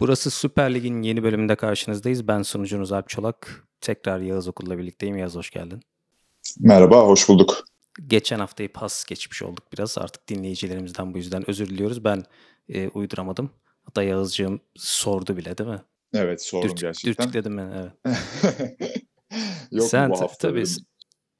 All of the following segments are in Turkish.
Burası Süper Lig'in yeni bölümünde karşınızdayız. Ben sunucunuz Alp Çolak. Tekrar Yağız Okul'la birlikteyim. Yağız hoş geldin. Merhaba, hoş bulduk. Geçen haftayı pas geçmiş olduk biraz. Artık dinleyicilerimizden bu yüzden özür diliyoruz. Ben e, uyduramadım. Hatta Yağız'cığım sordu bile değil mi? Evet, sordum Dürt, gerçekten. Dürtükledim beni, evet. Yok Sen bu ta- hafta tabii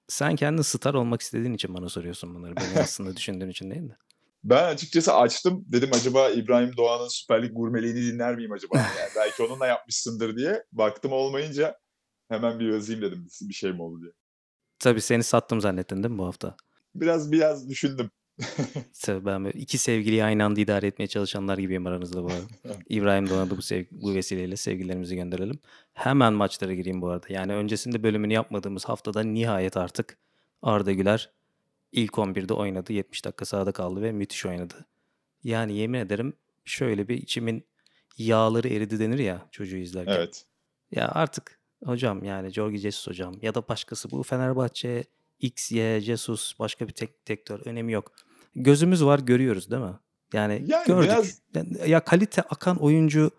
sen kendin star olmak istediğin için bana soruyorsun bunları. Beni aslında düşündüğün için değil de. Ben açıkçası açtım. Dedim acaba İbrahim Doğan'ın Süper Lig gurmeliğini dinler miyim acaba? Yani belki onunla yapmışsındır diye. Baktım olmayınca hemen bir yazayım dedim bir şey mi oldu diye. Tabii seni sattım zannettin değil mi bu hafta? Biraz biraz düşündüm. Tabii ben böyle iki sevgiliyi aynı anda idare etmeye çalışanlar gibiyim aranızda bu arada. İbrahim Doğan'a da bu, sev- bu vesileyle sevgilerimizi gönderelim. Hemen maçlara gireyim bu arada. Yani öncesinde bölümünü yapmadığımız haftada nihayet artık Arda Güler ilk 11'de oynadı. 70 dakika sahada kaldı ve müthiş oynadı. Yani yemin ederim şöyle bir içimin yağları eridi denir ya çocuğu izlerken. Evet. Ya artık hocam yani Jorge Jesus hocam ya da başkası bu Fenerbahçe X, Y, Jesus başka bir tek tektör önemi yok. Gözümüz var görüyoruz değil mi? Yani, Yani gördük. biraz Ya kalite akan oyuncu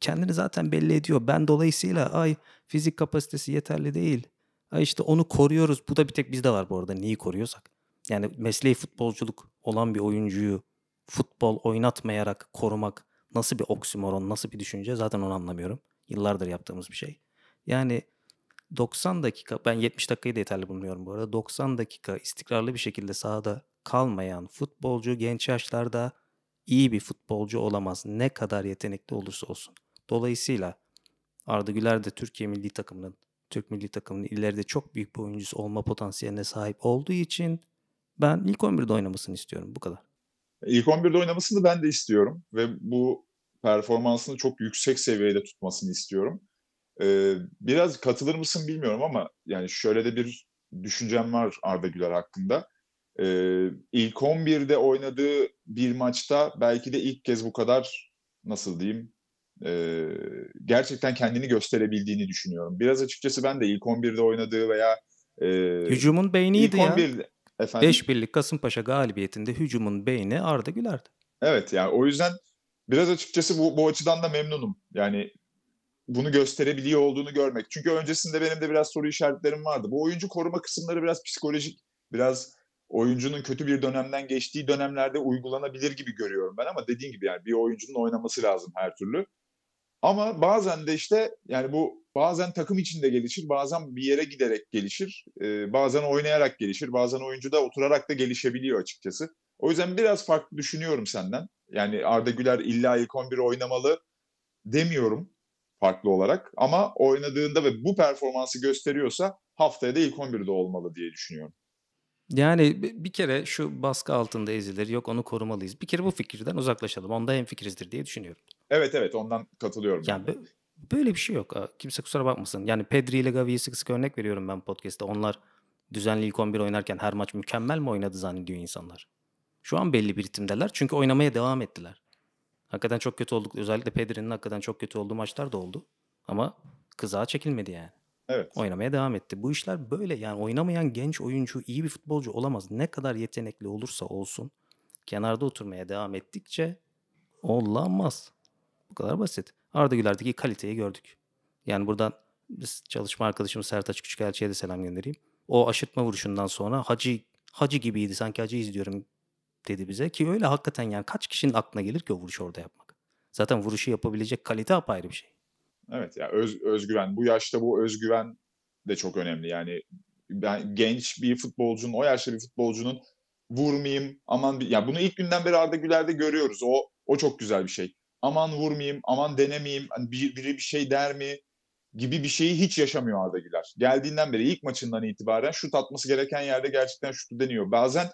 kendini zaten belli ediyor. Ben dolayısıyla ay fizik kapasitesi yeterli değil. Ay işte onu koruyoruz. Bu da bir tek bizde var bu arada. Neyi koruyorsak. Yani mesleği futbolculuk olan bir oyuncuyu futbol oynatmayarak korumak nasıl bir oksimoron, nasıl bir düşünce zaten onu anlamıyorum. Yıllardır yaptığımız bir şey. Yani 90 dakika, ben 70 dakikayı da yeterli bulmuyorum bu arada. 90 dakika istikrarlı bir şekilde sahada kalmayan futbolcu genç yaşlarda iyi bir futbolcu olamaz. Ne kadar yetenekli olursa olsun. Dolayısıyla Arda Güler de Türkiye milli takımının, Türk milli takımının ileride çok büyük bir oyuncusu olma potansiyeline sahip olduğu için ben ilk 11'de oynamasını istiyorum. Bu kadar. ilk 11'de oynamasını ben de istiyorum ve bu performansını çok yüksek seviyede tutmasını istiyorum. Ee, biraz katılır mısın bilmiyorum ama yani şöyle de bir düşüncem var Arda Güler hakkında. Ee, ilk 11'de oynadığı bir maçta belki de ilk kez bu kadar nasıl diyeyim e, gerçekten kendini gösterebildiğini düşünüyorum. Biraz açıkçası ben de ilk 11'de oynadığı veya e, Hücumun ilk beyniydi ya. 11'de efendim 5 birlik Kasımpaşa galibiyetinde hücumun beyni Arda Güler'di. evet yani o yüzden biraz açıkçası bu, bu açıdan da memnunum. Yani bunu gösterebiliyor olduğunu görmek. Çünkü öncesinde benim de biraz soru işaretlerim vardı. Bu oyuncu koruma kısımları biraz psikolojik, biraz oyuncunun kötü bir dönemden geçtiği dönemlerde uygulanabilir gibi görüyorum ben ama dediğim gibi yani bir oyuncunun oynaması lazım her türlü. Ama bazen de işte yani bu bazen takım içinde gelişir, bazen bir yere giderek gelişir, ee, bazen oynayarak gelişir, bazen oyuncu da oturarak da gelişebiliyor açıkçası. O yüzden biraz farklı düşünüyorum senden. Yani Arda Güler illa ilk 11 oynamalı demiyorum farklı olarak ama oynadığında ve bu performansı gösteriyorsa haftaya da ilk 11'de olmalı diye düşünüyorum. Yani bi- bir kere şu baskı altında ezilir, yok onu korumalıyız. Bir kere bu fikirden uzaklaşalım. Onda hemfikirizdir diye düşünüyorum. Evet evet ondan katılıyorum ben Yani de. bö- böyle bir şey yok. Kimse kusura bakmasın. Yani Pedri ile Gavi'yi sık sık örnek veriyorum ben podcast'te. Onlar düzenli ilk 11 oynarken her maç mükemmel mi oynadı zannediyor insanlar. Şu an belli bir ritimdeler çünkü oynamaya devam ettiler. Hakikaten çok kötü olduk. Özellikle Pedri'nin hakikaten çok kötü olduğu maçlar da oldu. Ama kızağa çekilmedi yani. Evet. Oynamaya devam etti. Bu işler böyle yani oynamayan genç oyuncu iyi bir futbolcu olamaz. Ne kadar yetenekli olursa olsun kenarda oturmaya devam ettikçe olamaz. Bu kadar basit. Arda Güler'deki kaliteyi gördük. Yani buradan biz çalışma arkadaşımız Sertaç Küçükelçi'ye de selam göndereyim. O aşırtma vuruşundan sonra hacı hacı gibiydi sanki hacı izliyorum dedi bize. Ki öyle hakikaten yani kaç kişinin aklına gelir ki o vuruşu orada yapmak. Zaten vuruşu yapabilecek kalite apayrı bir şey. Evet ya öz, özgüven bu yaşta bu özgüven de çok önemli. Yani ben genç bir futbolcunun o yaşta bir futbolcunun vurmayayım aman ya bunu ilk günden beri Arda Güler'de görüyoruz. O o çok güzel bir şey. Aman vurmayayım, aman denemeyeyim, hani bir, biri bir şey der mi gibi bir şeyi hiç yaşamıyor Arda Güler. Geldiğinden beri ilk maçından itibaren şut atması gereken yerde gerçekten şutu deniyor. Bazen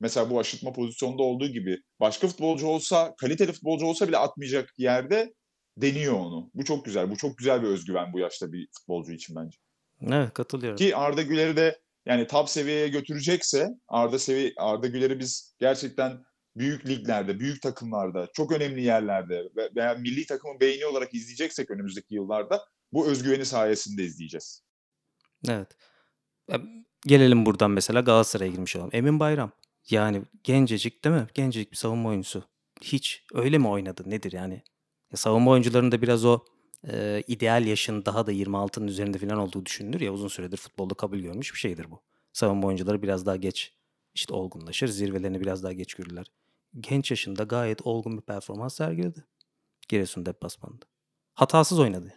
mesela bu aşırtma pozisyonda olduğu gibi başka futbolcu olsa, kaliteli futbolcu olsa bile atmayacak yerde deniyor onu. Bu çok güzel. Bu çok güzel bir özgüven bu yaşta bir futbolcu için bence. Evet katılıyorum. Ki Arda Güler'i de yani top seviyeye götürecekse Arda sevi Arda Güler'i biz gerçekten büyük liglerde, büyük takımlarda, çok önemli yerlerde ve- veya milli takımın beyni olarak izleyeceksek önümüzdeki yıllarda bu özgüveni sayesinde izleyeceğiz. Evet. Gelelim buradan mesela Galatasaray'a girmiş olalım. Emin Bayram. Yani gencecik değil mi? Gencecik bir savunma oyuncusu. Hiç öyle mi oynadı? Nedir yani? Ya savunma oyuncularının da biraz o e, ideal yaşın daha da 26'nın üzerinde falan olduğu düşünülür ya uzun süredir futbolda kabul görmüş bir şeydir bu. Savunma oyuncuları biraz daha geç işte olgunlaşır, zirvelerini biraz daha geç görürler. Genç yaşında gayet olgun bir performans sergiledi. Giresun deplasmanında. Hatasız oynadı.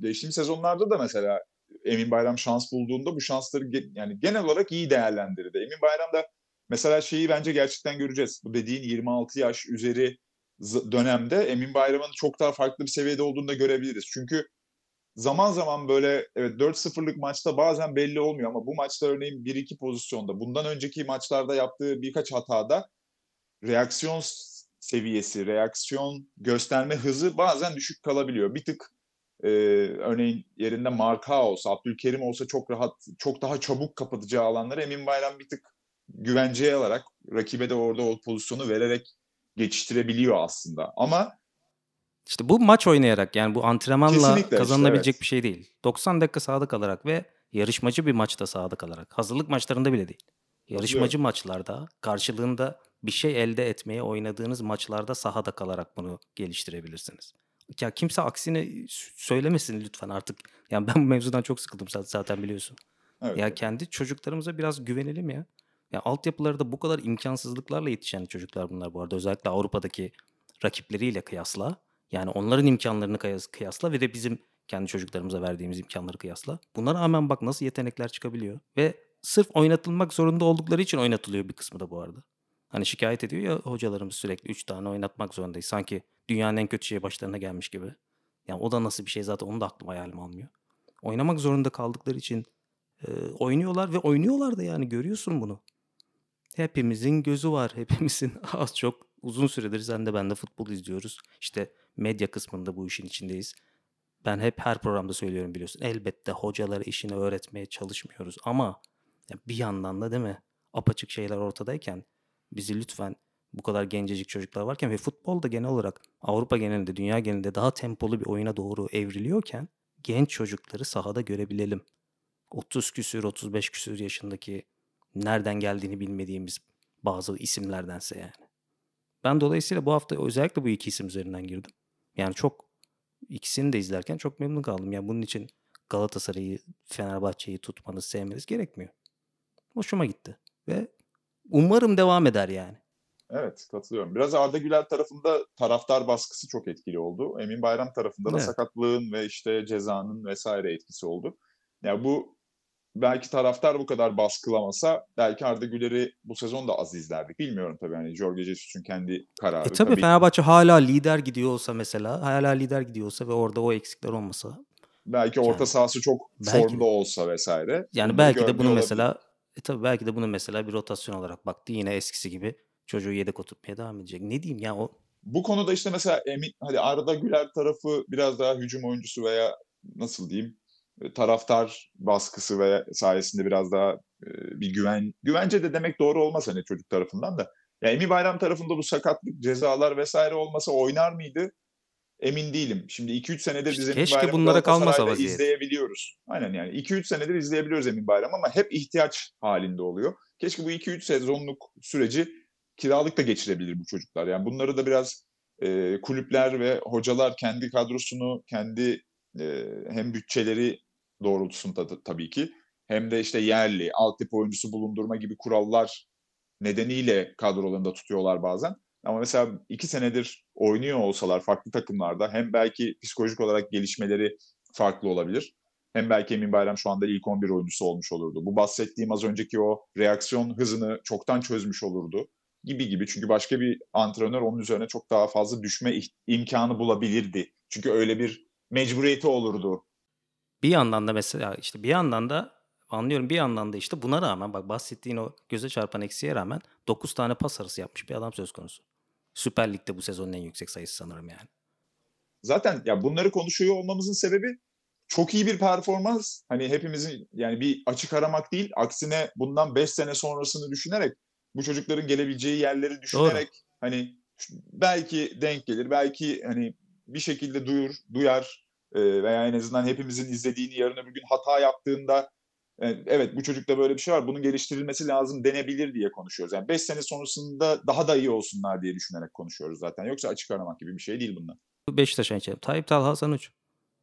Geçtiğimiz sezonlarda da mesela Emin Bayram şans bulduğunda bu şansları yani genel olarak iyi değerlendirdi. Emin Bayram da mesela şeyi bence gerçekten göreceğiz. Bu dediğin 26 yaş üzeri dönemde Emin Bayram'ın çok daha farklı bir seviyede olduğunu da görebiliriz. Çünkü zaman zaman böyle evet 4-0'lık maçta bazen belli olmuyor ama bu maçta örneğin 1-2 pozisyonda bundan önceki maçlarda yaptığı birkaç hatada reaksiyon seviyesi, reaksiyon gösterme hızı bazen düşük kalabiliyor. Bir tık e, örneğin yerinde Marka olsa, Abdülkerim olsa çok rahat, çok daha çabuk kapatacağı alanları Emin Bayram bir tık güvenceye alarak rakibe de orada o pozisyonu vererek geçiştirebiliyor aslında. Ama İşte bu maç oynayarak yani bu antrenmanla Kesinlikle işte, kazanılabilecek evet. bir şey değil. 90 dakika sahada kalarak ve yarışmacı bir maçta sahada kalarak. Hazırlık maçlarında bile değil. Yarışmacı maçlarda karşılığında bir şey elde etmeye oynadığınız maçlarda sahada kalarak bunu geliştirebilirsiniz. Ya kimse aksine s- söylemesin lütfen artık. Yani ben bu mevzudan çok sıkıldım zaten, biliyorsun. evet, Ya kendi çocuklarımıza biraz güvenelim ya. Ya altyapıları da bu kadar imkansızlıklarla yetişen çocuklar bunlar bu arada. Özellikle Avrupa'daki rakipleriyle kıyasla. Yani onların imkanlarını kıyas- kıyasla ve de bizim kendi çocuklarımıza verdiğimiz imkanları kıyasla. Buna rağmen bak nasıl yetenekler çıkabiliyor. Ve sırf oynatılmak zorunda oldukları için oynatılıyor bir kısmı da bu arada. Hani şikayet ediyor ya hocalarımız sürekli 3 tane oynatmak zorundayız. Sanki dünyanın en kötü şeyi başlarına gelmiş gibi. Yani o da nasıl bir şey zaten onu da aklım hayalim almıyor. Oynamak zorunda kaldıkları için e, oynuyorlar ve oynuyorlar da yani görüyorsun bunu. Hepimizin gözü var. Hepimizin az çok uzun süredir sen de ben de futbol izliyoruz. İşte medya kısmında bu işin içindeyiz. Ben hep her programda söylüyorum biliyorsun. Elbette hocalara işini öğretmeye çalışmıyoruz ama bir yandan da değil mi? Apaçık şeyler ortadayken bizi lütfen bu kadar gencecik çocuklar varken ve futbol da genel olarak Avrupa genelinde, dünya genelinde daha tempolu bir oyuna doğru evriliyorken genç çocukları sahada görebilelim. 30 küsür, 35 küsür yaşındaki nereden geldiğini bilmediğimiz bazı isimlerdense yani. Ben dolayısıyla bu hafta özellikle bu iki isim üzerinden girdim. Yani çok ikisini de izlerken çok memnun kaldım. Yani bunun için Galatasaray'ı, Fenerbahçe'yi tutmanız, sevmeniz gerekmiyor. Hoşuma gitti. Ve umarım devam eder yani. Evet katılıyorum. Biraz Arda Güler tarafında taraftar baskısı çok etkili oldu. Emin Bayram tarafında da Evet. sakatlığın ve işte cezanın vesaire etkisi oldu. Ya bu belki taraftar bu kadar baskılamasa belki Arda Güler'i bu sezon da az izlerdik. Bilmiyorum tabii hani Jorge Jesus'un kendi kararı. E tabii Fenerbahçe hala lider gidiyor olsa mesela, hala lider gidiyor olsa ve orada o eksikler olmasa belki orta Yani sahası çok belki formda olsa vesaire. yani bunları belki de bunu olabilir. mesela e tabii belki de bunu mesela bir rotasyon olarak baktı. Yine eskisi gibi çocuğu yedek oturtmaya devam edecek. Ne diyeyim ya o Bu konuda işte mesela Emin, hadi Arda Güler tarafı biraz daha hücum oyuncusu veya nasıl diyeyim e, taraftar baskısı veya sayesinde biraz daha e, bir güven güvence de demek doğru olmaz hani çocuk tarafından da. Ya Emin Bayram tarafında bu sakatlık, cezalar vesaire olmasa oynar mıydı? Emin değilim. Şimdi 2-3 senedir biz Emin keşke Bayram'ı bunlara kalmasa vaziyet. izleyebiliyoruz. Aynen yani 2-3 senedir izleyebiliyoruz Emin Bayram ama hep ihtiyaç halinde oluyor. Keşke bu 2-3 sezonluk süreci kiralık da geçirebilir bu çocuklar. Yani bunları da biraz e, kulüpler ve hocalar kendi kadrosunu, kendi e, hem bütçeleri doğrultusunda da, tabii ki hem de işte yerli, altyapı oyuncusu bulundurma gibi kurallar nedeniyle kadrolarında tutuyorlar bazen. Ama mesela iki senedir oynuyor olsalar farklı takımlarda hem belki psikolojik olarak gelişmeleri farklı olabilir. Hem belki Emin Bayram şu anda ilk 11 oyuncusu olmuş olurdu. Bu bahsettiğim az önceki o reaksiyon hızını çoktan çözmüş olurdu gibi gibi. Çünkü başka bir antrenör onun üzerine çok daha fazla düşme imkanı bulabilirdi. Çünkü öyle bir mecburiyeti olurdu. Bir yandan da mesela işte bir yandan da anlıyorum bir yandan da işte buna rağmen bak bahsettiğin o göze çarpan eksiğe rağmen 9 tane pas arası yapmış bir adam söz konusu. Süper Lig'de bu sezonun en yüksek sayısı sanırım yani. Zaten ya bunları konuşuyor olmamızın sebebi çok iyi bir performans. Hani hepimizin yani bir açık aramak değil, aksine bundan 5 sene sonrasını düşünerek bu çocukların gelebileceği yerleri Doğru. düşünerek hani şu- belki denk gelir, belki hani bir şekilde duyur, duyar e, veya en azından hepimizin izlediğini yarın öbür gün hata yaptığında evet bu çocukta böyle bir şey var, bunun geliştirilmesi lazım denebilir diye konuşuyoruz. Yani 5 sene sonrasında daha da iyi olsunlar diye düşünerek konuşuyoruz zaten. Yoksa açık aramak gibi bir şey değil bunlar. Beşiktaş'a geçelim. Tayyip Talha Sanuç.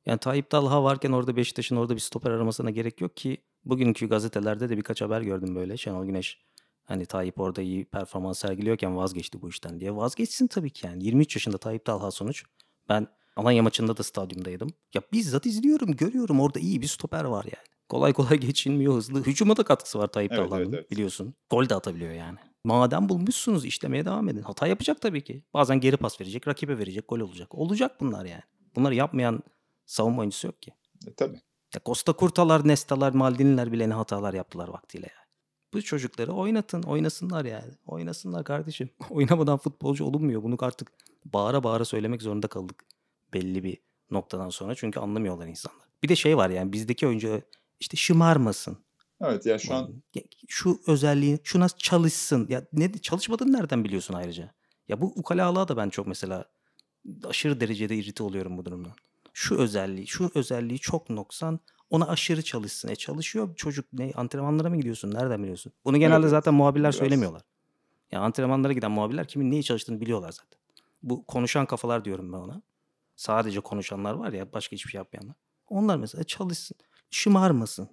Yani Tayyip Talha varken orada Beşiktaş'ın orada bir stoper aramasına gerek yok ki. Bugünkü gazetelerde de birkaç haber gördüm böyle. Şenol Güneş hani Tayyip orada iyi performans sergiliyorken vazgeçti bu işten diye. Vazgeçsin tabii ki yani. 23 yaşında Tayyip Talha Sonuç. Ben Alanya maçında da stadyumdaydım. Ya bizzat izliyorum, görüyorum orada iyi bir stoper var yani. Kolay kolay geçilmiyor hızlı. Hücuma da katkısı var Tayyip Evet, Talha'nın evet, evet. biliyorsun. Gol de atabiliyor yani. Madem bulmuşsunuz işlemeye devam edin. Hata yapacak tabii ki. Bazen geri pas verecek, rakibe verecek, gol olacak. Olacak bunlar yani. Bunları yapmayan savunma oyuncusu yok ki. E, tabii. Ya Costa Curta'lar, Nesta'lar, Maldini'ler bile ne hatalar yaptılar vaktiyle yani. Bu çocukları oynatın, oynasınlar yani. Oynasınlar kardeşim. Oynamadan futbolcu olunmuyor. Bunu artık bağıra bağıra söylemek zorunda kaldık belli bir noktadan sonra. Çünkü anlamıyorlar insanlar. Bir de şey var yani bizdeki oyuncu işte şımarmasın. Evet ya şu an Yani şu özelliği, şuna çalışsın. Ya ne çalışmadığını nereden biliyorsun ayrıca? Ya bu ukalalığa da ben çok mesela aşırı derecede irite oluyorum bu durumdan. Şu özelliği, şu özelliği çok noksan ona aşırı çalışsın. E çalışıyor çocuk. Ne antrenmanlara mı gidiyorsun? Nereden biliyorsun? Bunu genelde evet. zaten muhabirler Biraz. söylemiyorlar. Ya antrenmanlara giden muhabirler kimin neyi çalıştığını biliyorlar zaten. Bu konuşan kafalar diyorum ben ona. Sadece konuşanlar var ya başka hiçbir şey yapmayanlar. Onlar mesela çalışsın. Şımarmasın.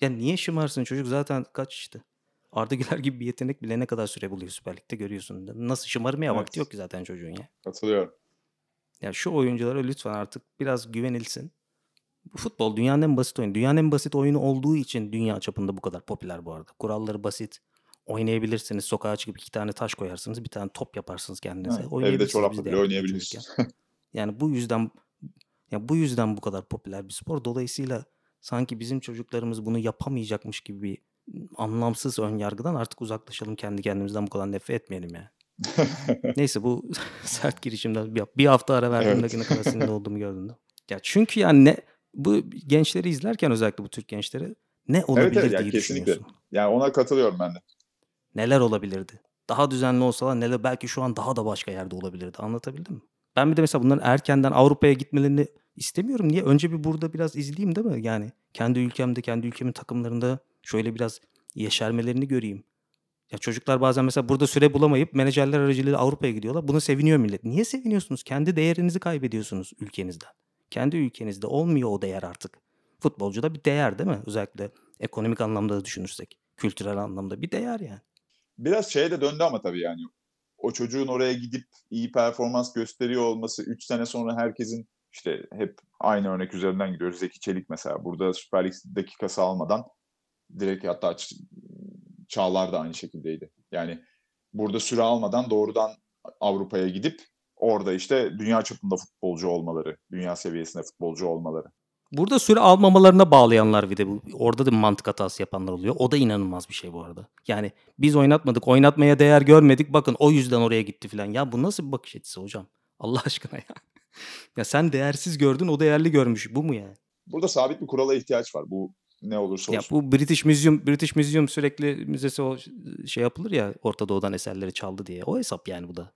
Ya niye şımarsın çocuk zaten kaç işte. Arda Güler gibi bir yetenek bile ne kadar süre buluyor Süper Lig'de görüyorsun. Nasıl şımarmaya Evet. vakti yok ki zaten çocuğun ya. katılıyorum. Ya şu oyunculara lütfen artık biraz güvenilsin. Bu futbol dünyanın en basit oyunu. Dünyanın en basit oyunu olduğu için dünya çapında bu kadar popüler bu arada. Kuralları basit. Oynayabilirsiniz. Sokağa çıkıp iki tane taş koyarsınız. Bir tane top yaparsınız kendinize. Evet, evde Oynayabilirsiniz. çorapla bile yaptık oynayabilirsin. çocukken. Yani bu yüzden ya bu yüzden bu kadar popüler bir spor. Dolayısıyla sanki bizim çocuklarımız bunu yapamayacakmış gibi bir anlamsız ön yargıdan artık uzaklaşalım kendi kendimizden bu kadar nefret etmeyelim ya. Neyse bu sert girişimden bir, hafta ara verdiğimde Evet. ne kadar sinirli olduğumu gördün de. Ya çünkü yani ne bu gençleri izlerken özellikle bu Türk gençleri ne olabilir evet, yani diye kesinlikle. düşünüyorsun. Yani ona katılıyorum ben de. Neler olabilirdi? Daha düzenli olsalar neler belki şu an daha da başka yerde olabilirdi. Anlatabildim mi? Ben bir de mesela bunların erkenden Avrupa'ya gitmelerini istemiyorum. Niye? Önce bir burada biraz izleyeyim değil mi? Yani kendi ülkemde, kendi ülkemin takımlarında şöyle biraz yeşermelerini göreyim. Ya çocuklar bazen mesela burada süre bulamayıp menajerler aracılığıyla Avrupa'ya gidiyorlar. Buna seviniyor millet. Niye seviniyorsunuz? Kendi değerinizi kaybediyorsunuz ülkenizden. Kendi ülkenizde olmuyor o değer artık. Futbolcu da bir değer değil mi? Özellikle ekonomik anlamda da düşünürsek. Kültürel anlamda bir değer yani. Biraz şeye de döndü ama tabii yani. O çocuğun oraya gidip iyi performans gösteriyor olması 3 sene sonra herkesin işte hep aynı örnek üzerinden gidiyoruz. Zeki Çelik mesela burada Süper Lig dakikası almadan direkt hatta Çağlar da aynı şekildeydi. Yani burada süre almadan doğrudan Avrupa'ya gidip orada işte dünya çapında futbolcu olmaları, dünya seviyesinde futbolcu olmaları. Burada süre almamalarına bağlayanlar bir de bu. Orada da mantık hatası yapanlar oluyor. O da inanılmaz bir şey bu arada. Yani biz oynatmadık, oynatmaya değer görmedik. Bakın o yüzden oraya gitti falan. Ya bu nasıl bir bakış açısı hocam? Allah aşkına ya. Ya sen değersiz gördün, o değerli görmüş. Bu mu yani? Burada sabit bir kurala ihtiyaç var. Bu ne olursa Ya olsun. bu British Museum, British Museum sürekli müzesi o şey yapılır ya Orta Doğu'dan eserleri çaldı diye. O hesap yani bu da.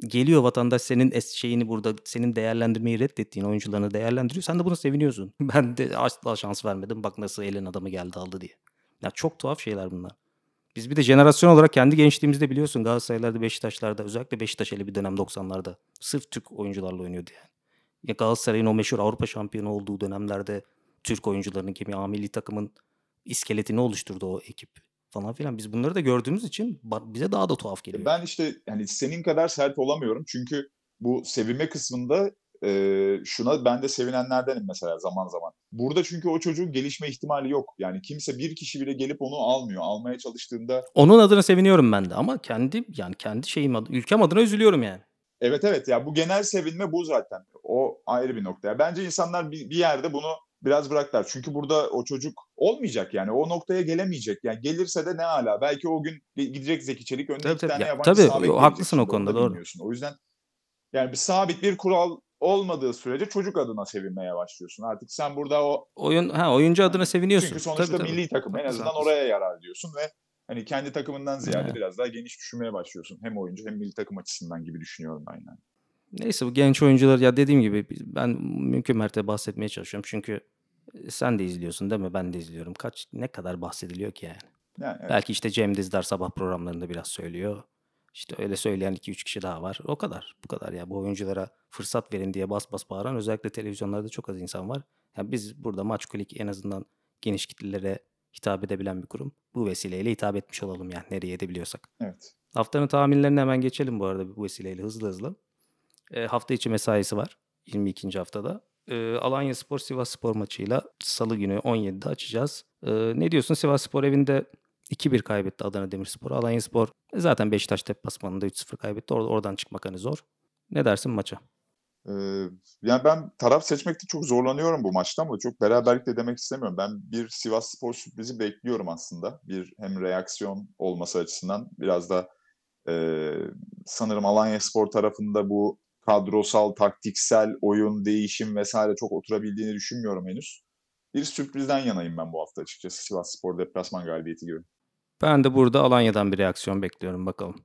Geliyor vatandaş senin es- şeyini burada senin değerlendirmeyi reddettiğin oyuncularını değerlendiriyor. Sen de buna seviniyorsun. Ben de asla şans vermedim. Bak nasıl elin adamı geldi aldı diye. Ya çok tuhaf şeyler bunlar. Biz bir de jenerasyon olarak kendi gençliğimizde biliyorsun Galatasaray'larda, Beşiktaşlar'da özellikle Beşiktaş hele bir dönem 90'larda sırf Türk oyuncularla oynuyordu yani. Ya Galatasaray'ın o meşhur Avrupa şampiyonu olduğu dönemlerde Türk oyuncularının kimi A milli takımın iskeletini oluşturdu o ekip falan filan. Biz bunları da gördüğümüz için bize daha da tuhaf geliyor. Ben işte yani senin kadar sert olamıyorum. Çünkü bu sevinme kısmında e, şuna ben de sevinenlerdenim mesela zaman zaman. Burada çünkü o çocuğun gelişme ihtimali yok. Yani kimse bir kişi bile gelip onu almıyor. Almaya çalıştığında Onun adına seviniyorum ben de ama kendi yani kendi şeyim adı, ülkem adına üzülüyorum yani. evet evet ya bu genel sevinme bu zaten. O ayrı bir nokta. Ya Bence insanlar bir, bir yerde bunu biraz bıraktılar. Çünkü burada o çocuk olmayacak yani. O noktaya gelemeyecek. Yani gelirse de ne ala. Belki o gün gidecek Zeki Çelik önüne Tabii, iki tabii. tane Ya, yabancı tabii, haklısın o konuda, da doğru. O yüzden yani bir sabit bir kural olmadığı sürece çocuk adına sevinmeye başlıyorsun. Artık sen burada o Oyun ha oyuncu adına seviniyorsun. çünkü sonuçta Tabii, tabii. milli takım en azından oraya yarar diyorsun ve hani kendi takımından ziyade Evet. biraz daha geniş düşünmeye başlıyorsun. Hem oyuncu hem milli takım açısından gibi düşünüyorum ben yani. Neyse bu genç oyuncular ya dediğim gibi ben mümkün mertebe bahsetmeye çalışıyorum. Çünkü sen de izliyorsun değil mi? Ben de izliyorum. Kaç ne kadar bahsediliyor ki yani. Yani evet. Belki işte Cem Dizdar sabah programlarında biraz söylüyor. İşte öyle söyleyen 2-3 kişi daha var. O kadar. Bu kadar ya. Bu oyunculara fırsat verin diye bas bas bağıran özellikle televizyonlarda çok az insan var. Yani biz burada Maç Kulik en azından geniş kitlelere hitap edebilen bir kurum. Bu vesileyle hitap etmiş olalım yani nereye edebiliyorsak. Evet. Haftanın tahminlerine hemen geçelim bu arada bu vesileyle hızlı hızlı. E, hafta içi mesaisi var 22. haftada. E, Alanya Spor Sivas Spor maçıyla Salı günü 17'de açacağız. E, ne diyorsun Sivas Spor evinde 2-1 kaybetti Adana Demirspor. Alanya Spor zaten Beşiktaş deplasmanında 3-0 kaybetti. Or- oradan çıkmak hani zor. Ne dersin maça? Ee, yani ben taraf seçmekte çok zorlanıyorum bu maçta ama çok beraberlik de demek istemiyorum. Ben bir Sivas Spor sürprizi bekliyorum aslında. Bir hem reaksiyon olması açısından biraz da e, sanırım Alanya Spor tarafında bu kadrosal, taktiksel oyun, değişim vesaire çok oturabildiğini düşünmüyorum henüz. Bir sürprizden yanayım ben bu hafta açıkçası Sivas Spor deplasman galibiyeti gibi. Ben de burada Alanya'dan bir reaksiyon bekliyorum bakalım.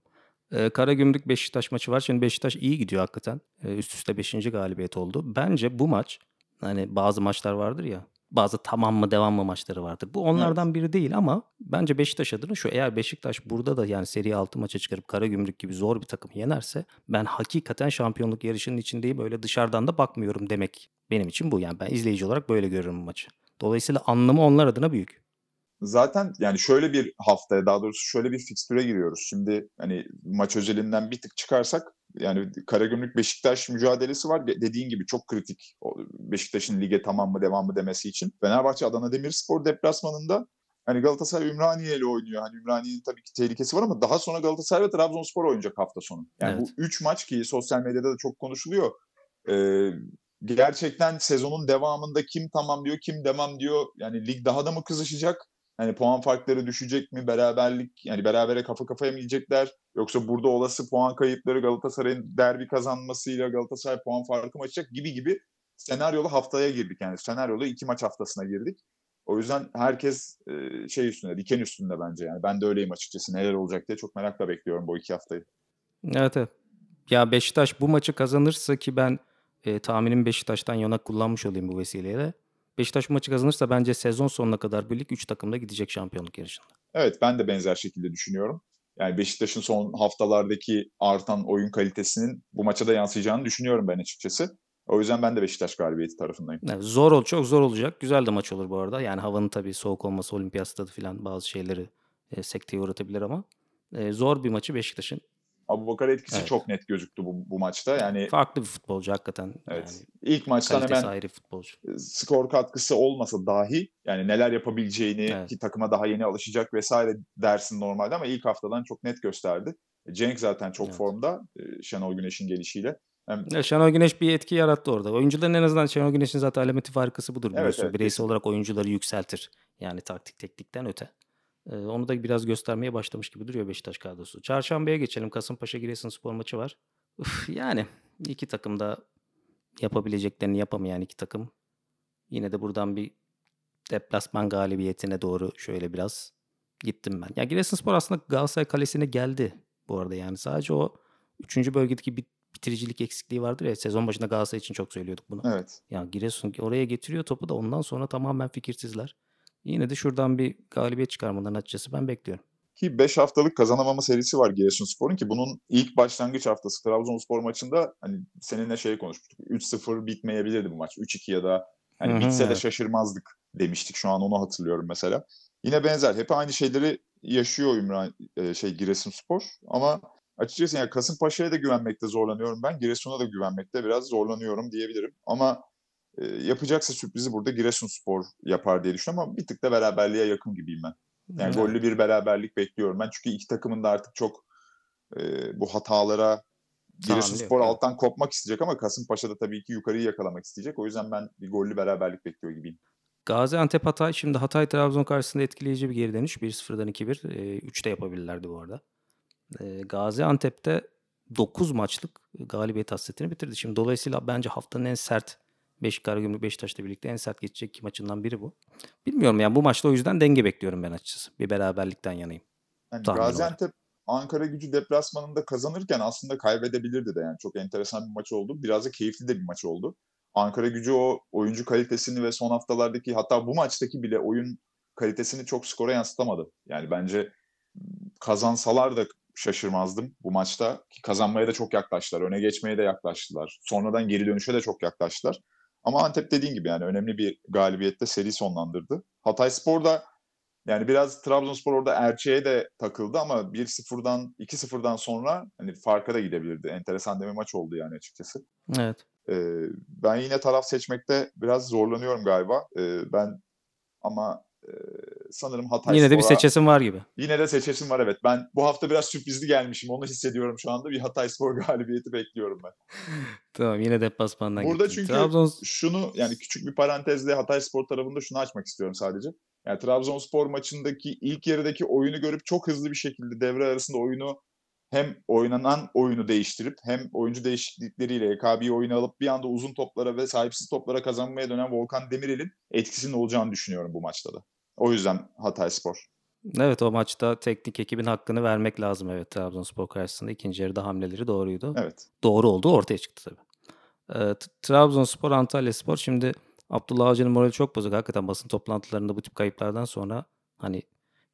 Ee, Karagümrük Beşiktaş maçı var. Şimdi Beşiktaş iyi gidiyor hakikaten. Ee, üst üste 5. galibiyet oldu. Bence bu maç hani bazı maçlar vardır ya bazı tamam mı devam mı maçları vardır. Bu onlardan biri değil ama bence Beşiktaş adına şu eğer Beşiktaş burada da yani seri 6 maça çıkarıp Karagümrük gibi zor bir takım yenerse ben hakikaten şampiyonluk yarışının içindeyim öyle dışarıdan da bakmıyorum demek benim için bu. Yani ben izleyici olarak böyle görüyorum bu maçı. Dolayısıyla anlamı onlar adına büyük. Zaten yani şöyle bir haftaya daha doğrusu şöyle bir fikstüre giriyoruz. Şimdi hani maç özelinden bir tık çıkarsak yani Karagümrük Beşiktaş mücadelesi var. Dediğin gibi çok kritik Beşiktaş'ın lige tamam mı devam mı demesi için. Fenerbahçe Adana Demirspor deplasmanında hani Galatasaray Ümraniye ile oynuyor. Hani Ümraniye'nin tabii ki tehlikesi var ama daha sonra Galatasaray ve Trabzonspor oynayacak hafta sonu. Yani evet. bu üç maç ki sosyal medyada da çok konuşuluyor. Ee, gerçekten sezonun devamında kim tamam diyor, kim devam diyor. Yani lig daha da mı kızışacak? Hani puan farkları düşecek mi? Beraberlik yani berabere kafa kafaya mı gidecekler? Yoksa burada olası puan kayıpları Galatasaray'ın derbi kazanmasıyla Galatasaray puan farkı mı açacak gibi gibi senaryolu haftaya girdik. Yani senaryolu iki maç haftasına girdik. O yüzden herkes e, şey üstünde, diken üstünde bence yani. Ben de öyleyim açıkçası. Neler olacak diye çok merakla bekliyorum bu iki haftayı. Evet evet. Ya Beşiktaş bu maçı kazanırsa ki ben e, tahminim Beşiktaş'tan yana kullanmış olayım bu vesileyle. Beşiktaş maçı kazanırsa bence sezon sonuna kadar birlik 3 takımda gidecek şampiyonluk yarışında. Evet ben de benzer şekilde düşünüyorum. Yani Beşiktaş'ın son haftalardaki artan oyun kalitesinin bu maça da yansıyacağını düşünüyorum ben açıkçası. O yüzden ben de Beşiktaş galibiyeti tarafındayım. Evet, zor ol, çok zor olacak. Güzel de maç olur bu arada. Yani havanın tabii soğuk olması, olimpiyat stadı falan bazı şeyleri e, sekteye uğratabilir ama e, zor bir maçı Beşiktaş'ın Abu Bakar etkisi evet. çok net gözüktü bu, bu maçta. Yani farklı bir futbolcu hakikaten. Evet. Yani, İlk maçtan hemen ayrı futbolcu. skor katkısı olmasa dahi yani neler yapabileceğini evet. ki takıma daha yeni alışacak vesaire dersin normalde ama ilk haftadan çok net gösterdi. Cenk zaten çok evet. formda Şenol Güneş'in gelişiyle. Hem... Şenol Güneş bir etki yarattı orada. Oyuncuların en azından Şenol Güneş'in zaten alameti farkası budur biliyorsun. Evet, evet, Bireysel olarak oyuncuları yükseltir. Yani taktik teknikten öte. Onu da biraz göstermeye başlamış gibi duruyor Beşiktaş kadrosu. Çarşambaya geçelim. Kasımpaşa Giresunspor maçı var. Uf, yani iki takım da yapabileceklerini yapamayan iki takım. Yine de buradan bir deplasman galibiyetine doğru şöyle biraz gittim ben. Ya Giresunspor aslında Galatasaray kalesine geldi bu arada yani. Sadece o üçüncü bölgedeki bir bitiricilik eksikliği vardır ya. Sezon başında Galatasaray için çok söylüyorduk bunu. Evet. Ya Giresun oraya getiriyor topu da ondan sonra tamamen fikirsizler. Yine de şuradan bir galibiyet çıkarmalarını açıkçası ben bekliyorum. Ki 5 haftalık kazanamama serisi var Giresunspor'un ki bunun ilk başlangıç haftası Trabzonspor maçında hani seninle şey konuşmuştuk. 3-0 bitmeyebilirdi bu maç. 3-2 ya da hani Hı-hı, bitse de şaşırmazdık demiştik. Şu an onu hatırlıyorum mesela. Yine benzer. Hep aynı şeyleri yaşıyor Ümran e, şey Giresunspor ama açıkçası yani Kasımpaşa'ya da güvenmekte zorlanıyorum ben. Giresun'a da güvenmekte biraz zorlanıyorum diyebilirim. Ama e, yapacaksa sürprizi burada Giresunspor yapar diye düşünüyorum ama bir tık da beraberliğe yakın gibiyim ben. Yani evet. gollü bir beraberlik bekliyorum ben. Çünkü iki takımın da artık çok e, bu hatalara Giresunspor evet. alttan kopmak isteyecek ama Kasımpaşa da tabii ki yukarıyı yakalamak isteyecek. O yüzden ben bir gollü beraberlik bekliyor gibiyim. Gaziantep Hatay şimdi Hatay Trabzon karşısında etkileyici bir geri dönüş. 1-0'dan 2-1. E, 3'te yapabilirlerdi bu arada. E, Gaziantep'te 9 maçlık galibiyet hasretini bitirdi. Şimdi dolayısıyla bence haftanın en sert Beş Karagümrük Beşiktaş'la birlikte en sert geçecek iki maçından biri bu. Bilmiyorum yani bu maçta o yüzden denge bekliyorum ben açıkçası. Bir beraberlikten yanayım. Yani Gaziantep olarak. Ankara gücü deplasmanında kazanırken aslında kaybedebilirdi de yani çok enteresan bir maç oldu. Biraz da keyifli de bir maç oldu. Ankara gücü o oyuncu kalitesini ve son haftalardaki hatta bu maçtaki bile oyun kalitesini çok skora yansıtamadı. Yani bence kazansalar da şaşırmazdım bu maçta. Ki kazanmaya da çok yaklaştılar. Öne geçmeye de yaklaştılar. Sonradan geri dönüşe de çok yaklaştılar. Ama Antep dediğin gibi yani önemli bir galibiyette seri sonlandırdı. Hatay Spor da yani biraz Trabzonspor orada Erçe'ye de takıldı ama 1-0'dan 2-0'dan sonra hani farka da gidebilirdi. Enteresan bir maç oldu yani açıkçası. Evet. Ee, ben yine taraf seçmekte biraz zorlanıyorum galiba. Ee, ben ama e, sanırım Hatay Yine de bir seçesin var gibi. Yine de seçesim var evet. Ben bu hafta biraz sürprizli gelmişim. Onu hissediyorum şu anda. Bir Hatay Spor galibiyeti bekliyorum ben. Tamam yine deplasmandan Burada gittin. çünkü Trabzon şunu yani küçük bir parantezle Hatay Spor tarafında şunu açmak istiyorum sadece. Yani Trabzonspor maçındaki ilk yarıdaki oyunu görüp çok hızlı bir şekilde devre arasında oyunu hem oynanan oyunu değiştirip hem oyuncu değişiklikleriyle EKB'yi oyuna alıp bir anda uzun toplara ve sahipsiz toplara kazanmaya dönen Volkan Demirel'in etkisinin olacağını düşünüyorum bu maçta da. O yüzden Hatay Spor. Evet o maçta teknik ekibin hakkını vermek lazım evet Trabzonspor karşısında. ikinci yarıda hamleleri doğruydu. Evet. Doğru olduğu ortaya çıktı tabii. T- Trabzonspor, Antalyaspor şimdi Abdullah Avcı'nın morali çok bozuk. Hakikaten basın toplantılarında bu tip kayıplardan sonra hani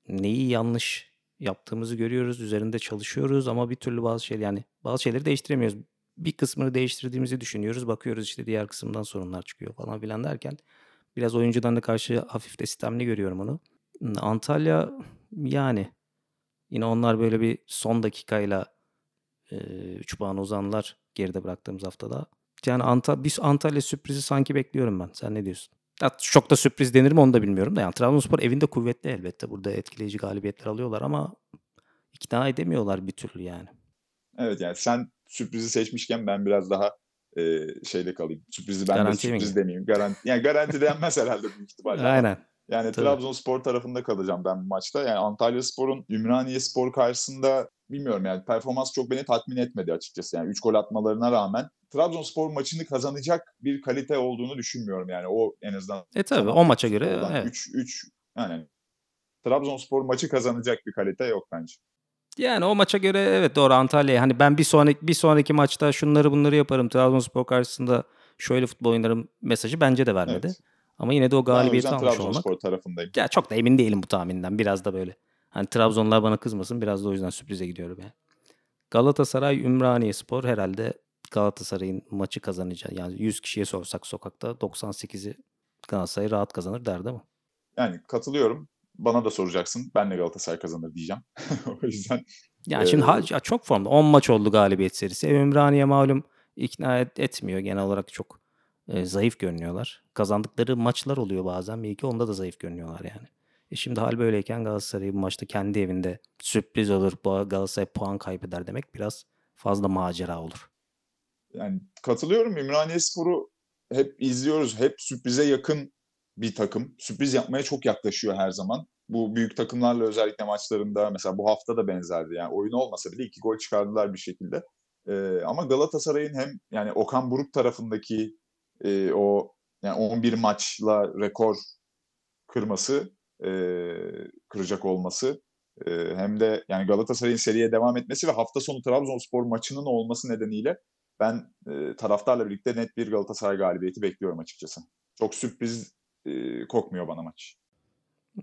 neyi yanlış yaptığımızı görüyoruz. Üzerinde çalışıyoruz ama bir türlü bazı şeyler yani bazı şeyleri değiştiremiyoruz. Bir kısmını değiştirdiğimizi düşünüyoruz. Bakıyoruz işte diğer kısımdan sorunlar çıkıyor falan filan derken biraz oyuncudan da karşı hafif de sistemli görüyorum onu. Antalya yani yine onlar böyle bir son dakikayla 3 puan uzanlar geride bıraktığımız haftada. Yani Anta bir Antalya sürprizi sanki bekliyorum ben. Sen ne diyorsun? Çok da sürpriz denir mi onu da bilmiyorum da. Yani Trabzonspor evinde kuvvetli elbette. Burada etkileyici galibiyetler alıyorlar ama ikna edemiyorlar bir türlü yani. Evet yani sen sürprizi seçmişken ben biraz daha e, şeyde kalayım. Sürprizi ben de Garantiye mi sürpriz demeyeyim. Garanti, yani garanti denmez herhalde büyük ihtimalle. Aynen. Yani Tabii. Trabzonspor tarafında kalacağım ben bu maçta. Yani Antalya Spor'un Ümraniye Spor karşısında bilmiyorum yani performans çok beni tatmin etmedi açıkçası. Yani 3 gol atmalarına rağmen Trabzonspor maçını kazanacak bir kalite olduğunu düşünmüyorum. Yani o en azından E tabii o maça göre evet. 3 3 yani Trabzonspor maçı kazanacak bir kalite yok bence. Yani o maça göre evet doğru Antalya. Hani ben bir sonraki bir sonraki maçta şunları bunları yaparım. Trabzonspor karşısında şöyle futbol oynarım mesajı bence de vermedi. Evet. Ama yine de o galibiyeti almış olmak. Trabzonspor tarafındayım. Ya çok da emin değilim bu tahminden. Biraz da böyle. Hani Trabzonlar bana kızmasın. Biraz da o yüzden sürprize gidiyorum ya. Galatasaray Ümraniye Spor herhalde Galatasaray'ın maçı kazanacağı. Yani 100 kişiye sorsak sokakta 98'i Galatasaray rahat kazanır der değil mi? Yani katılıyorum. Bana da soracaksın. Ben de Galatasaray kazanır diyeceğim. o yüzden Yani şimdi Ee, ha- çok formda. 10 maç oldu galibiyet serisi. E, Ümraniye malum ikna et- etmiyor. Genel olarak çok e, zayıf görünüyorlar. Kazandıkları maçlar oluyor bazen. Bir iki onda da zayıf görünüyorlar yani. E şimdi hal böyleyken Galatasaray bu maçta kendi evinde sürpriz olur. Galatasaray puan kaybeder demek biraz fazla macera olur. Yani katılıyorum. Ümraniye Spor'u hep izliyoruz. Hep sürprize yakın bir takım. Sürpriz yapmaya çok yaklaşıyor her zaman. Bu büyük takımlarla özellikle maçlarında mesela bu hafta da benzerdi. Yani oyun olmasa bile iki gol çıkardılar bir şekilde. Ee, ama Galatasaray'ın hem yani Okan Buruk tarafındaki e, o yani 11 maçla rekor kırması, e, kıracak olması e, hem de yani Galatasaray'ın seriye devam etmesi ve hafta sonu Trabzonspor maçının olması nedeniyle ben e, taraftarla birlikte net bir Galatasaray galibiyeti bekliyorum açıkçası. Çok sürpriz e, kokmuyor bana maç.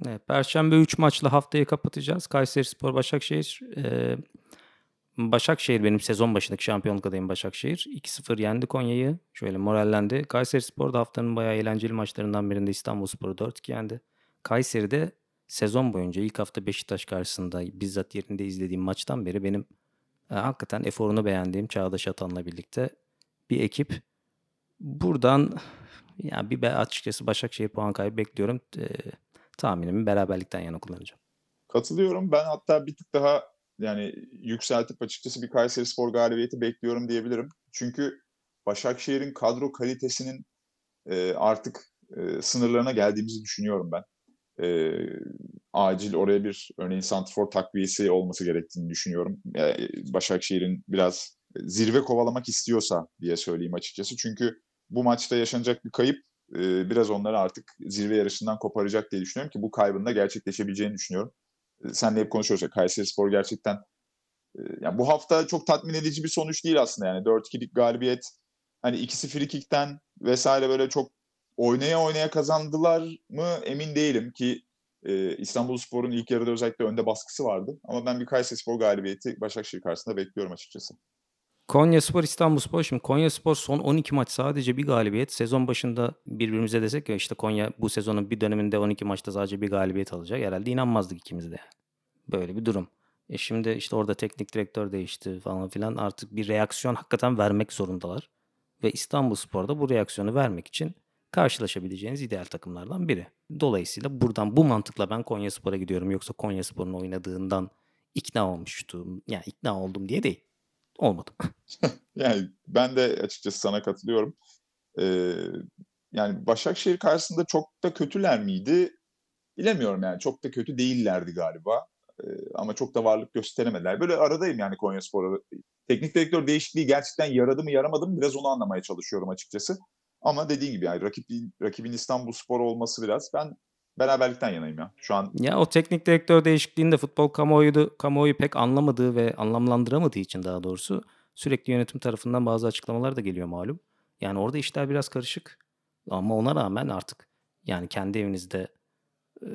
Evet, Perşembe 3 maçla haftayı kapatacağız. Kayserispor, Başakşehir. Ee, Başakşehir benim sezon başındaki şampiyonluk adayım Başakşehir. 2-0 yendi Konya'yı. Şöyle morallendi. Kayserispor da haftanın bayağı eğlenceli maçlarından birinde İstanbulspor'u 4-2 yendi. Kayseri'de sezon boyunca ilk hafta Beşiktaş karşısında bizzat yerinde izlediğim maçtan beri benim e, hakikaten eforunu beğendiğim Çağdaş Atan'la birlikte bir ekip. Buradan yani bir açıkçası Başakşehir puan kaybı bekliyorum. Ee, tahminimi beraberlikten yana kullanacağım. Katılıyorum. Ben hatta bir tık daha yani yükseltip açıkçası bir Kayserispor galibiyeti bekliyorum diyebilirim. Çünkü Başakşehir'in kadro kalitesinin e, artık e, sınırlarına geldiğimizi düşünüyorum ben. E, acil oraya bir örneğin santrfor takviyesi olması gerektiğini düşünüyorum. E, Başakşehir'in biraz zirve kovalamak istiyorsa diye söyleyeyim açıkçası. Çünkü bu maçta yaşanacak bir kayıp e, biraz onları artık zirve yarışından koparacak diye düşünüyorum ki bu kaybın da gerçekleşebileceğini düşünüyorum. E, Senle hep konuşuyoruz ya Kayserispor gerçekten e, yani bu hafta çok tatmin edici bir sonuç değil aslında yani 4-2'lik galibiyet hani ikisi frikikten vesaire böyle çok oynaya oynaya kazandılar mı emin değilim ki Eee, İstanbulspor'un ilk yarıda özellikle önde baskısı vardı ama ben bir Kayserispor galibiyeti Başakşehir karşısında bekliyorum açıkçası. Konyaspor, İstanbulspor. Şimdi Konyaspor son 12 maç sadece bir galibiyet. Sezon başında birbirimize desek ya işte Konya bu sezonun bir döneminde 12 maçta sadece bir galibiyet alacak. Herhalde inanmazdık ikimiz de. Böyle bir durum. E şimdi işte orada teknik direktör değişti falan filan. Artık bir reaksiyon hakikaten vermek zorundalar. Ve İstanbulspor da bu reaksiyonu vermek için karşılaşabileceğiniz ideal takımlardan biri. Dolayısıyla buradan bu mantıkla ben Konyaspor'a gidiyorum. Yoksa Konyaspor'un oynadığından ikna olmuştum. Yani ikna oldum diye değil. Olmadım. Yani ben de açıkçası sana katılıyorum. Eee, yani Başakşehir karşısında çok da kötüler miydi? Bilemiyorum yani. Çok da kötü değillerdi galiba. Eee, ama çok da varlık gösteremediler. Böyle aradayım yani Konyaspor'a. Teknik direktör değişikliği gerçekten yaradı mı yaramadı mı biraz onu anlamaya çalışıyorum açıkçası. Ama dediğin gibi yani rakip, rakibin İstanbulspor olması biraz ben beraberlikten yanayım ya. Şu an Ya o teknik direktör değişikliğinde futbol kamuoyu, kamuoyu pek anlamadığı ve anlamlandıramadığı için daha doğrusu sürekli yönetim tarafından bazı açıklamalar da geliyor malum. Yani orada işler biraz karışık. Ama ona rağmen artık yani kendi evinizde e,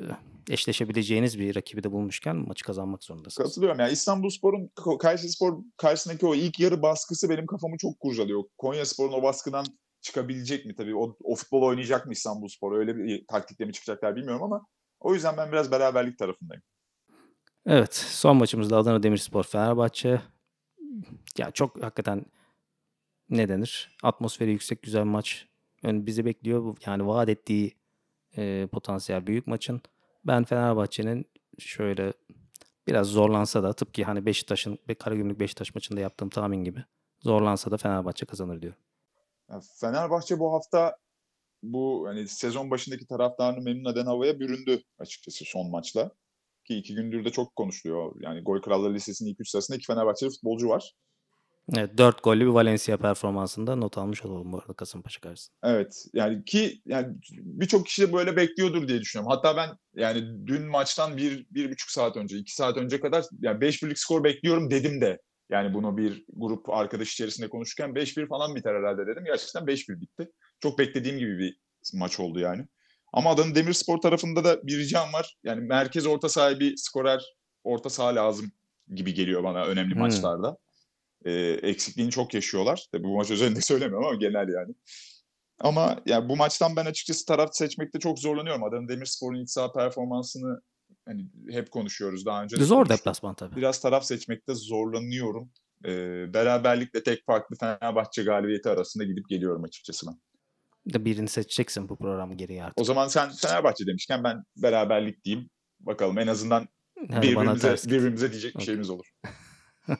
eşleşebileceğiniz bir rakibi de bulmuşken maçı kazanmak zorundasınız. Katılıyorum. Yani İstanbulspor'un Ko- Kayserispor karşısındaki o ilk yarı baskısı benim kafamı çok kurcalıyor. Konyaspor'un o baskıdan çıkabilecek mi tabii? O, o futbol oynayacak mı İstanbulspor? Öyle bir taktikle mi çıkacaklar bilmiyorum ama o yüzden ben biraz beraberlik tarafındayım. Evet, son maçımızda Adana Demirspor Fenerbahçe. Ya çok hakikaten ne denir? Atmosferi yüksek güzel maç. Ön bizi bekliyor. Yani vaat ettiği e, potansiyel büyük maçın. Ben Fenerbahçe'nin şöyle biraz zorlansa da tıpkı hani Beşiktaş'ın Karagümrük Beşiktaş maçında yaptığım tahmin gibi zorlansa da Fenerbahçe kazanır diyorum. Yani Fenerbahçe bu hafta bu hani sezon başındaki taraftarını memnun eden havaya büründü açıkçası son maçla. Ki iki gündür de çok konuşuluyor. Yani gol kralları listesinin ilk üç sırasında iki Fenerbahçeli futbolcu var. Evet 4 gollü bir Valencia performansında not almış olalım bu arada Kasımpaşa karşısında. Evet yani ki yani birçok kişi de böyle bekliyordur diye düşünüyorum. Hatta ben yani dün maçtan bir, bir buçuk saat önce, iki saat önce kadar yani 5 birlik skor bekliyorum dedim de. Yani bunu bir grup arkadaş içerisinde konuşurken 5-1 falan biter herhalde dedim. Gerçekten 5-1 bitti. Çok beklediğim gibi bir maç oldu yani. Ama Adana Demirspor tarafında da bir ricam var. Yani merkez orta sahaya bir skorer orta saha lazım gibi geliyor bana önemli Hmm. maçlarda. Ee, eksikliğini çok yaşıyorlar. Tabii bu maç özelinde söylemiyorum ama genel yani. Ama yani bu maçtan ben açıkçası taraf seçmekte çok zorlanıyorum. Adana Demirspor'un iç saha performansını hani hep konuşuyoruz daha önce. de Zor deplasman tabii. Biraz taraf seçmekte zorlanıyorum. Ee, beraberlikle tek farklı Fenerbahçe galibiyeti arasında gidip geliyorum açıkçası ben. De birini seçeceksin bu programı geriye artık. O zaman sen Fenerbahçe demişken ben beraberlik diyeyim. Bakalım en azından Yani birbirimize, birbirimize diyecek bir Okey. şeyimiz olur.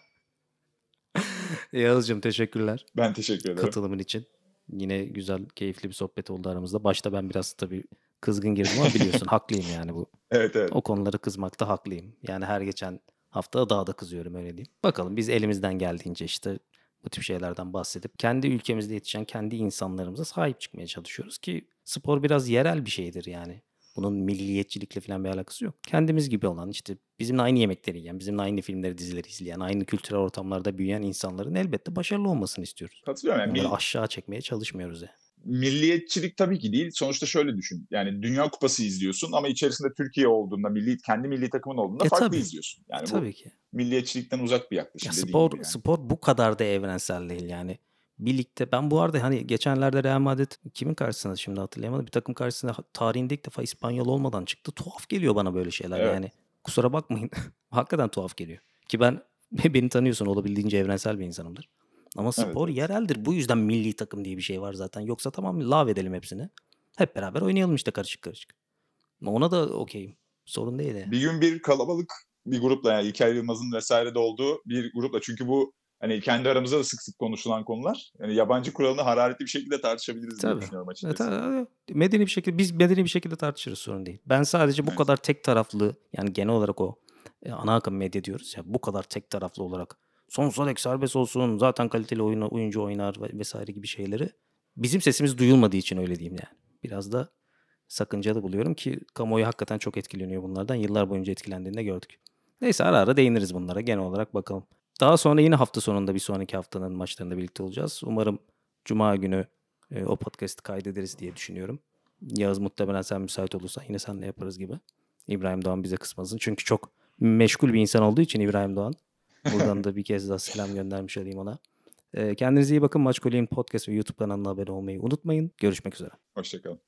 Yağız'cığım teşekkürler Ben teşekkür ederim. katılımın için. Yine güzel, keyifli bir sohbet oldu aramızda. Başta ben biraz tabii kızgın girdim ama biliyorsun haklıyım yani bu. Evet evet. O konulara kızmakta haklıyım. Yani her geçen hafta daha da kızıyorum öyle diyeyim. Bakalım biz elimizden geldiğince işte bu tip şeylerden bahsedip kendi ülkemizde yetişen kendi insanlarımıza sahip çıkmaya çalışıyoruz ki spor biraz yerel bir şeydir yani. Bunun milliyetçilikle falan bir alakası yok. Kendimiz gibi olan işte bizimle aynı yemekleri yiyen, bizimle aynı filmleri, dizileri izleyen, aynı kültürel ortamlarda büyüyen insanların elbette başarılı olmasını istiyoruz. Katılıyorum. Yani mil- aşağı çekmeye çalışmıyoruz ya. milliyetçilik tabii ki değil. Sonuçta şöyle düşün. Yani Dünya Kupası izliyorsun ama içerisinde Türkiye olduğunda, milli kendi milli takımın olduğunda E, farklı tabii. izliyorsun. Yani bu Tabii ki. milliyetçilikten uzak bir yaklaşım Ya spor yani. spor bu kadar da evrensel değil yani. Birlikte ben bu arada hani geçenlerde Real Madrid kimin karşısında şimdi hatırlayamadım. Bir takım karşısında tarihinde ilk defa İspanyol olmadan çıktı. Tuhaf geliyor bana böyle şeyler Evet. yani. Kusura bakmayın. Hakikaten tuhaf geliyor. Ki ben beni tanıyorsun olabildiğince evrensel bir insanımdır. Ama spor evet. yereldir. Bu yüzden milli takım diye bir şey var zaten. Yoksa tamam lav edelim hepsini. Hep beraber oynayalım işte karışık karışık. Ona da okeyim. Sorun değil yani. Bir gün bir kalabalık bir grupla yani İlker Yılmaz'ın vesaire de olduğu bir grupla çünkü bu hani kendi aramızda da sık sık konuşulan konular. Yani yabancı kuralını hararetli bir şekilde tartışabiliriz diye Tabii. düşünüyorum Evet, açıkçası. evet, evet. medeni bir şekilde biz medeni bir şekilde tartışırız sorun değil. Ben sadece bu Evet. kadar tek taraflı yani genel olarak o e, ana akım medya diyoruz ya bu kadar tek taraflı olarak sonsuza dek serbest olsun zaten kaliteli oyun, oyuncu oynar ve- vesaire gibi şeyleri bizim sesimiz duyulmadığı için öyle diyeyim yani. Biraz da sakıncalı buluyorum ki kamuoyu hakikaten çok etkileniyor bunlardan. Yıllar boyunca etkilendiğini de gördük. Neyse ara ara değiniriz bunlara genel olarak bakalım. Daha sonra yine hafta sonunda bir sonraki haftanın maçlarında birlikte olacağız. Umarım Cuma günü e, o podcast'ı kaydederiz diye düşünüyorum. Yağız muhtemelen sen müsait olursan yine seninle yaparız gibi. İbrahim Doğan bize kısmasın. Çünkü çok meşgul bir insan olduğu için İbrahim Doğan. Buradan da bir kez daha selam göndermiş olayım ona. Ee, kendinize iyi bakın. Maç Goley'in podcast ve YouTube kanalına abone olmayı unutmayın. Görüşmek üzere. Hoşçakalın.